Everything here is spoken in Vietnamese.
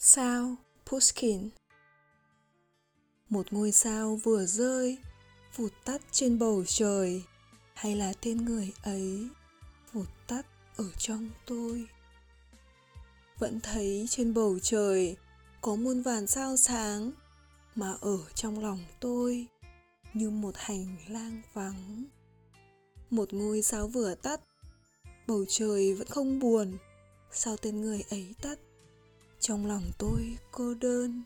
Sao, Pushkin? Một ngôi sao vừa rơi, Vụt tắt trên bầu trời. Hay là tên người ấy Vụt tắt ở trong tôi? Vẫn thấy trên bầu trời Có muôn vàn sao sáng Mà ở trong lòng tôi Như một hành lang vắng. Một ngôi sao vừa tắt, Bầu trời vẫn không buồn. Sao tên người ấy tắt? Trong lòng tôi cô đơn.